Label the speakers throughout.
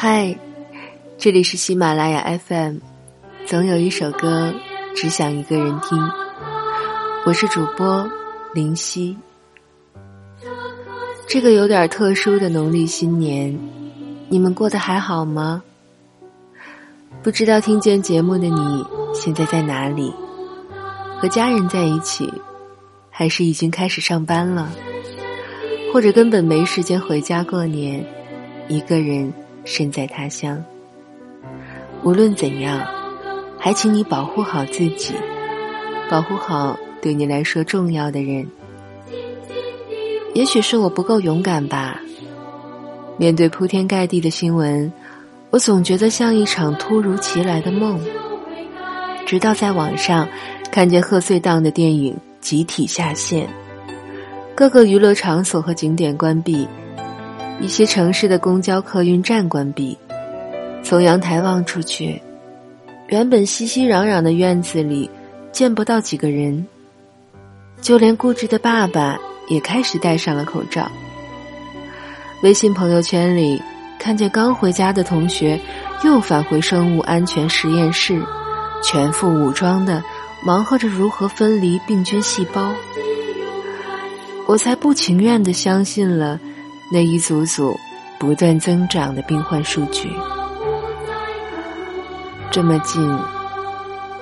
Speaker 1: 嗨，这里是喜马拉雅 FM，总有一首歌只想一个人听。我是主播林夕。这个有点特殊的农历新年，你们过得还好吗？不知道听见节目的你现在在哪里？和家人在一起，还是已经开始上班了？或者根本没时间回家过年，一个人？身在他乡，无论怎样，还请你保护好自己，保护好对你来说重要的人。也许是我不够勇敢吧，面对铺天盖地的新闻，我总觉得像一场突如其来的梦。直到在网上看见贺岁档的电影集体下线，各个娱乐场所和景点关闭。一些城市的公交客运站关闭，从阳台望出去，原本熙熙攘攘的院子里见不到几个人，就连固执的爸爸也开始戴上了口罩。微信朋友圈里看见刚回家的同学又返回生物安全实验室，全副武装的忙活着如何分离病菌细胞，我才不情愿的相信了。那一组组不断增长的病患数据，这么近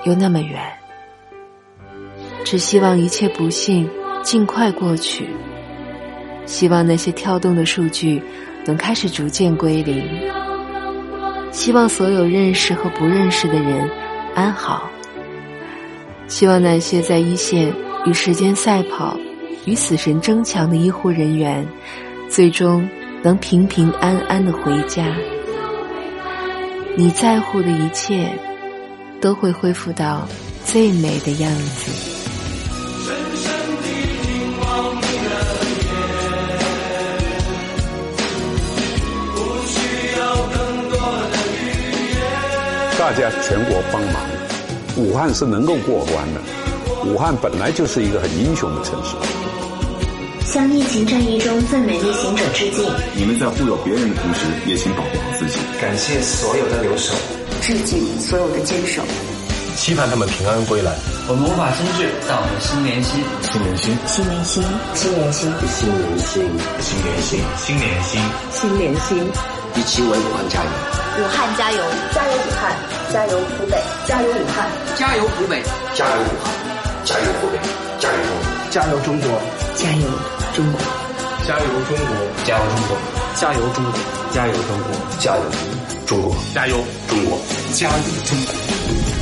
Speaker 1: 又那么远，只希望一切不幸尽快过去，希望那些跳动的数据能开始逐渐归零，希望所有认识和不认识的人安好，希望那些在一线与时间赛跑、与死神争强的医护人员。最终能平平安安的回家，你在乎的一切都会恢复到最美的样子。
Speaker 2: 大家全国帮忙，武汉是能够过关的。武汉本来就是一个很英雄的城市。
Speaker 3: 向疫情战役中最美逆行者致敬！
Speaker 4: 你们在护佑别人的同时，也请保护好自己。
Speaker 5: 感谢所有的留守，
Speaker 6: 致敬所有的坚守，
Speaker 7: 期盼他们平安归来。
Speaker 8: 我们无法心智，但我们心连心，
Speaker 7: 心连心，
Speaker 6: 心连心，
Speaker 9: 心连心，
Speaker 10: 心连心，
Speaker 11: 心连心，
Speaker 12: 心连心，
Speaker 6: 心连心，
Speaker 10: 一起为武汉加油！
Speaker 13: 武汉加油！
Speaker 14: 加油武汉！加油湖北！加油武汉！
Speaker 15: 加油湖北！
Speaker 10: 加油武汉！加油湖北！加油中国！
Speaker 16: 加油中国！
Speaker 6: 加油中国！
Speaker 12: 加油中国！
Speaker 11: 加油中国！
Speaker 16: 加油中国！
Speaker 10: 加油中国！加油中国！
Speaker 12: 加油中国！
Speaker 10: 加油中国！